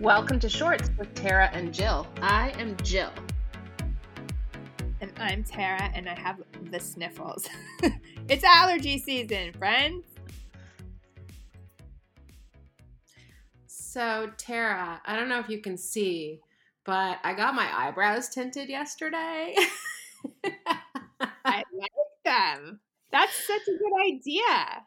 Welcome to Shorts with Tara and Jill. I am Jill. And I'm Tara, and I have the sniffles. it's allergy season, friends. So, Tara, I don't know if you can see, but I got my eyebrows tinted yesterday. I like them. That's such a good idea.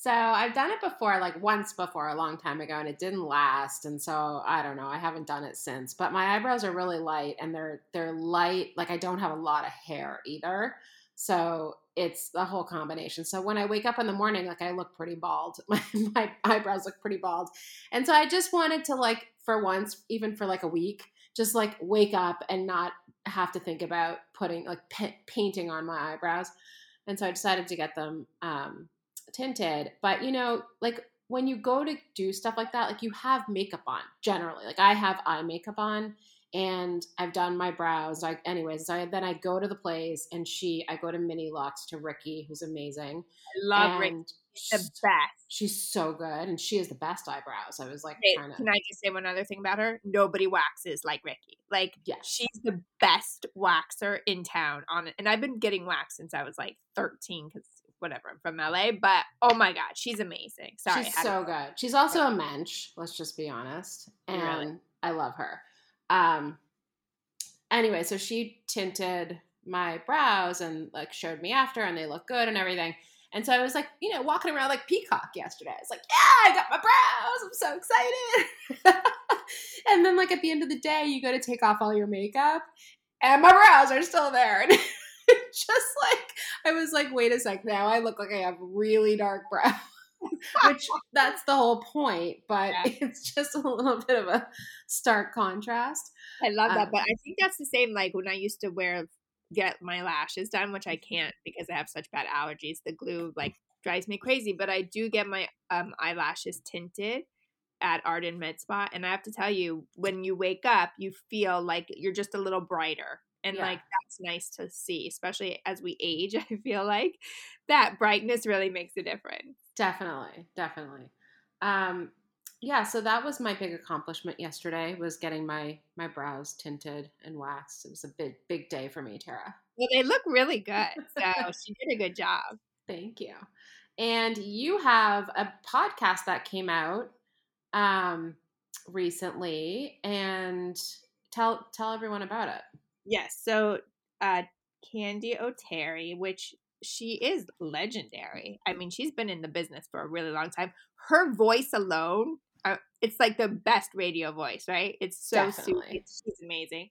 So I've done it before, like once before, a long time ago, and it didn't last. And so I don't know. I haven't done it since. But my eyebrows are really light, and they're they're light. Like I don't have a lot of hair either, so it's the whole combination. So when I wake up in the morning, like I look pretty bald. My, my eyebrows look pretty bald, and so I just wanted to like for once, even for like a week, just like wake up and not have to think about putting like p- painting on my eyebrows. And so I decided to get them. Um, tinted, but you know, like when you go to do stuff like that, like you have makeup on generally. Like I have eye makeup on and I've done my brows. Like anyways, so I, then I go to the place and she, I go to MiniLuxe to Ricky, who's amazing. I love Ricky. the best. She's so good, and she has the best eyebrows. I was like, to... can I just say one other thing about her? Nobody waxes like Ricky. Like, yes. she's the best waxer in town. On it, and I've been getting waxed since I was like thirteen because whatever. I'm from LA, but oh my god, she's amazing. Sorry, she's so good. She's also a mensch. Let's just be honest, and really? I love her. Um. Anyway, so she tinted my brows and like showed me after, and they look good and everything. And so I was like, you know, walking around like peacock yesterday. I was like, yeah, I got my brows. I'm so excited. and then like at the end of the day, you go to take off all your makeup, and my brows are still there. And just like I was like, wait a sec, now I look like I have really dark brows. Which that's the whole point, but yeah. it's just a little bit of a stark contrast. I love that, um, but I think that's the same like when I used to wear get my lashes done, which I can't because I have such bad allergies. The glue like drives me crazy, but I do get my um, eyelashes tinted at Arden Med Spa, and I have to tell you, when you wake up, you feel like you're just a little brighter and yeah. like that's nice to see especially as we age i feel like that brightness really makes a difference. Definitely definitely. Um yeah so that was my big accomplishment yesterday was getting my my brows tinted and waxed. It was a big big day for me tara. Well they look really good so she did a good job. Thank you. And you have a podcast that came out um recently and tell tell everyone about it Yes. So uh Candy O'Terry, which she is legendary. I mean, she's been in the business for a really long time. Her voice alone, uh, it's like the best radio voice, right? It's so sweet. She's amazing.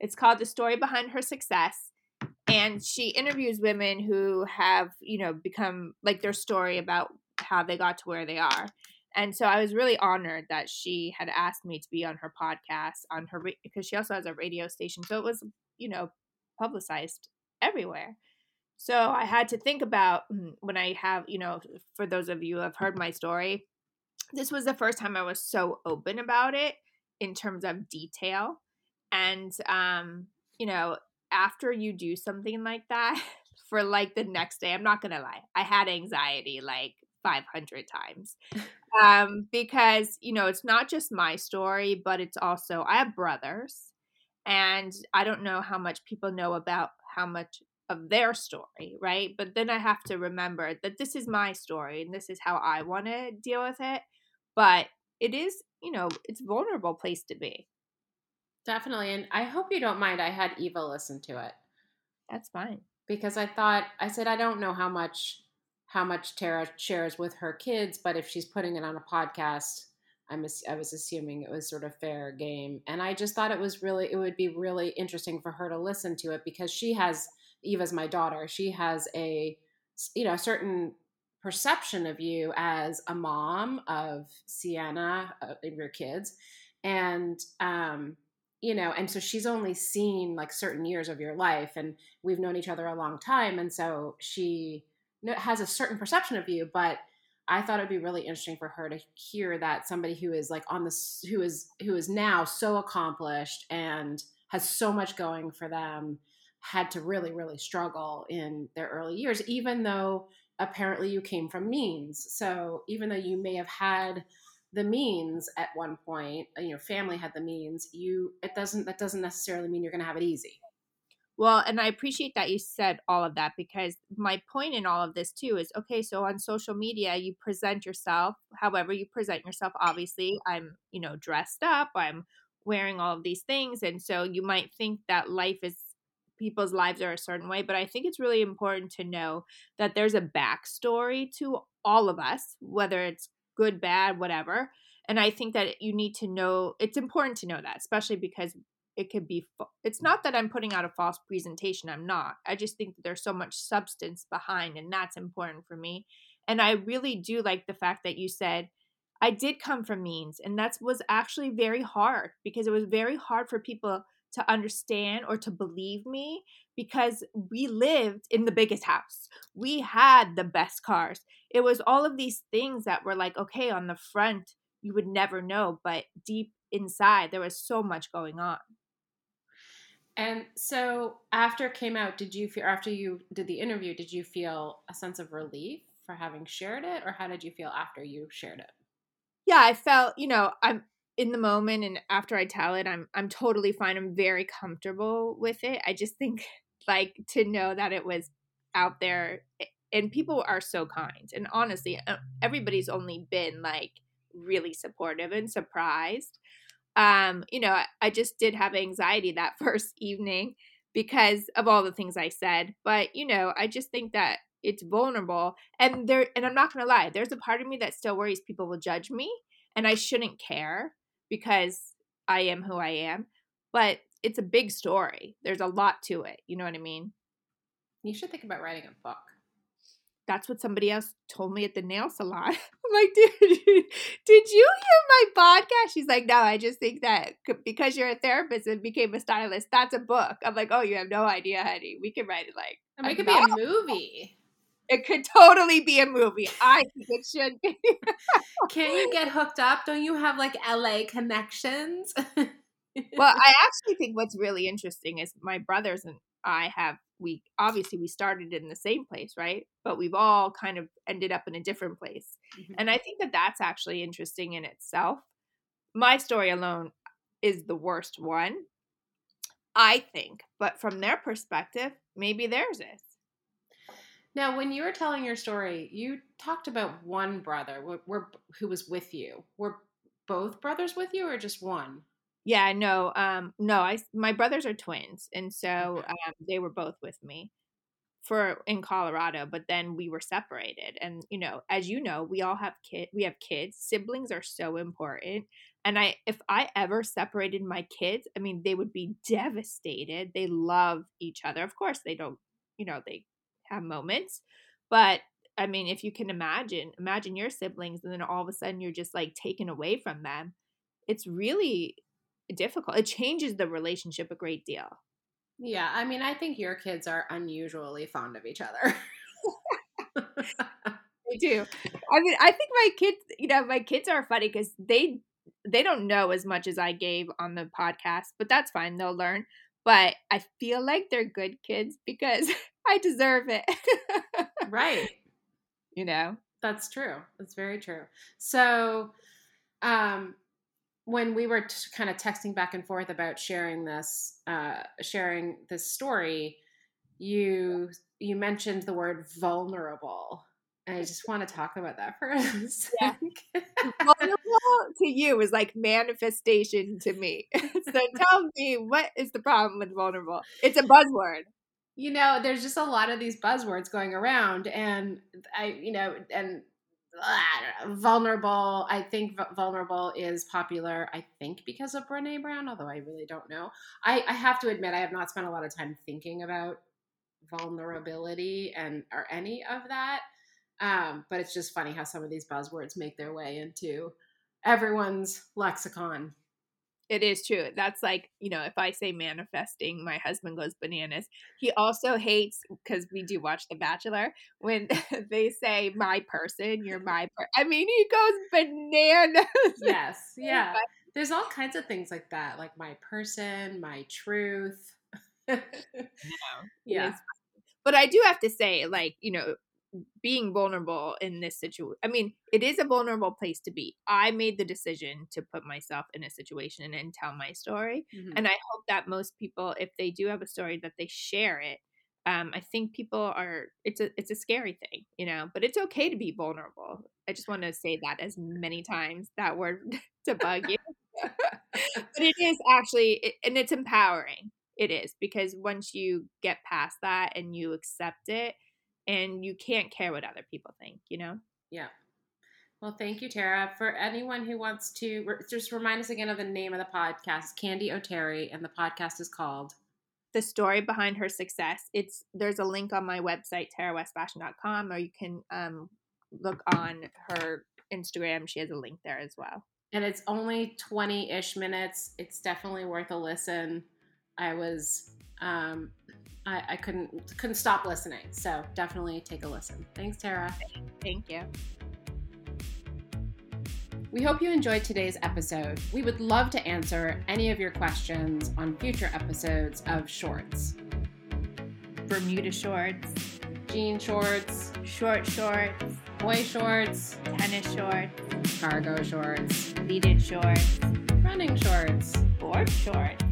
It's called The Story Behind Her Success. And she interviews women who have, you know, become like their story about how they got to where they are. And so I was really honored that she had asked me to be on her podcast on her because she also has a radio station. So it was, you know, publicized everywhere. So I had to think about hmm, when I have, you know, for those of you who have heard my story, this was the first time I was so open about it in terms of detail. And um, you know, after you do something like that for like the next day, I'm not going to lie. I had anxiety like 500 times um, because you know it's not just my story but it's also i have brothers and i don't know how much people know about how much of their story right? But then i have to remember that this is my story and this is how i want to deal with it but it is you know it's vulnerable place to be. Definitely and i hope you don't mind i had eva listen to it. That's fine. Because i thought i said i don't know how much how much Tara shares with her kids, but if she's putting it on a podcast, I'm I was assuming it was sort of fair game, and I just thought it was really it would be really interesting for her to listen to it because she has Eva's my daughter. She has a you know a certain perception of you as a mom of Sienna uh, of your kids, and um, you know, and so she's only seen like certain years of your life, and we've known each other a long time, and so she has a certain perception of you, but I thought it'd be really interesting for her to hear that somebody who is like on this, who is who is now so accomplished and has so much going for them, had to really really struggle in their early years, even though apparently you came from means. So even though you may have had the means at one point your family had the means you it doesn't that doesn't necessarily mean you're going to have it easy well and i appreciate that you said all of that because my point in all of this too is okay so on social media you present yourself however you present yourself obviously i'm you know dressed up i'm wearing all of these things and so you might think that life is people's lives are a certain way but i think it's really important to know that there's a backstory to all of us whether it's good, bad, whatever. And I think that you need to know, it's important to know that, especially because it could be, it's mm. not that I'm putting out a false presentation. I'm not. I just think that there's so much substance behind, and that's important for me. And I really do like the fact that you said, I did come from means, and that was actually very hard because it was very hard for people to understand or to believe me because we lived in the biggest house. We had the best cars. It was all of these things that were like, okay, on the front, you would never know, but deep inside, there was so much going on. And so after it came out, did you feel, after you did the interview, did you feel a sense of relief for having shared it, or how did you feel after you shared it? Yeah, I felt, you know, I'm, in the moment and after I tell it, I'm I'm totally fine. I'm very comfortable with it. I just think like to know that it was out there and people are so kind. And honestly, everybody's only been like really supportive and surprised. Um, you know, I, I just did have anxiety that first evening because of all the things I said. But, you know, I just think that it's vulnerable and there and I'm not going to lie, there's a part of me that still worries people will judge me and I shouldn't care because I am who I am. But it's a big story. There's a lot to it. You know what I mean? You should think about writing a book. That's what somebody else told me at the nail salon. I'm like, dude, did you hear my podcast? She's like, no, I just think that because you're a therapist and became a stylist, that's a book. I'm like, oh, you have no idea, honey. We can write it like. It could be a movie. It could totally be a movie. I think it should be. Can you get hooked up? Don't you have like LA connections? well, I actually think what's really interesting is my brothers and I have we obviously we started in the same place, right? But we've all kind of ended up in a different place. Mm-hmm. And I think that that's actually interesting in itself. My story alone is the worst one, I think, but from their perspective, maybe theirs is. Now, when you were telling your story, you talked about one brother who was with you. Were both brothers with you, or just one? Yeah, no, um, no. I my brothers are twins, and so um, they were both with me for in Colorado. But then we were separated, and you know, as you know, we all have kid. We have kids. Siblings are so important. And I, if I ever separated my kids, I mean, they would be devastated. They love each other. Of course, they don't. You know, they have moments, but I mean, if you can imagine, imagine your siblings, and then all of a sudden you're just like taken away from them. It's really difficult. It changes the relationship a great deal. Yeah, I mean, I think your kids are unusually fond of each other. they do. I mean, I think my kids, you know, my kids are funny because they they don't know as much as I gave on the podcast, but that's fine. They'll learn. But I feel like they're good kids because I deserve it. right. You know. That's true. That's very true. So, um, when we were t- kind of texting back and forth about sharing this uh, sharing this story you you mentioned the word vulnerable and i just want to talk about that for a second yeah. vulnerable to you is like manifestation to me. So tell me what is the problem with vulnerable? It's a buzzword. You know there's just a lot of these buzzwords going around and i you know and vulnerable. I think vulnerable is popular. I think because of Brene Brown, although I really don't know. I, I have to admit, I have not spent a lot of time thinking about vulnerability and or any of that. Um, but it's just funny how some of these buzzwords make their way into everyone's lexicon. It is true. That's like, you know, if I say manifesting, my husband goes bananas. He also hates because we do watch The Bachelor when they say my person, you're my per-. I mean, he goes bananas. Yes. Yeah. There's all kinds of things like that, like my person, my truth. yeah. But I do have to say, like, you know, being vulnerable in this situation. I mean, it is a vulnerable place to be. I made the decision to put myself in a situation and tell my story. Mm-hmm. And I hope that most people, if they do have a story, that they share it. Um, I think people are. It's a it's a scary thing, you know, but it's okay to be vulnerable. I just want to say that as many times that word to bug you. but it is actually, and it's empowering. It is because once you get past that and you accept it, and you can't care what other people think, you know? Yeah. Well, thank you, Tara. For anyone who wants to just remind us again of the name of the podcast, Candy O'Terry, and the podcast is called The Story Behind Her Success. It's there's a link on my website, tarawestfashion.com, or you can um, look on her Instagram. She has a link there as well. And it's only 20 ish minutes. It's definitely worth a listen. I was um, I, I couldn't couldn't stop listening. So definitely take a listen. Thanks, Tara. Thank you. We hope you enjoyed today's episode. We would love to answer any of your questions on future episodes of Shorts. Bermuda shorts, jean shorts, short shorts, boy shorts, tennis shorts, cargo shorts, pleated shorts, running shorts, board shorts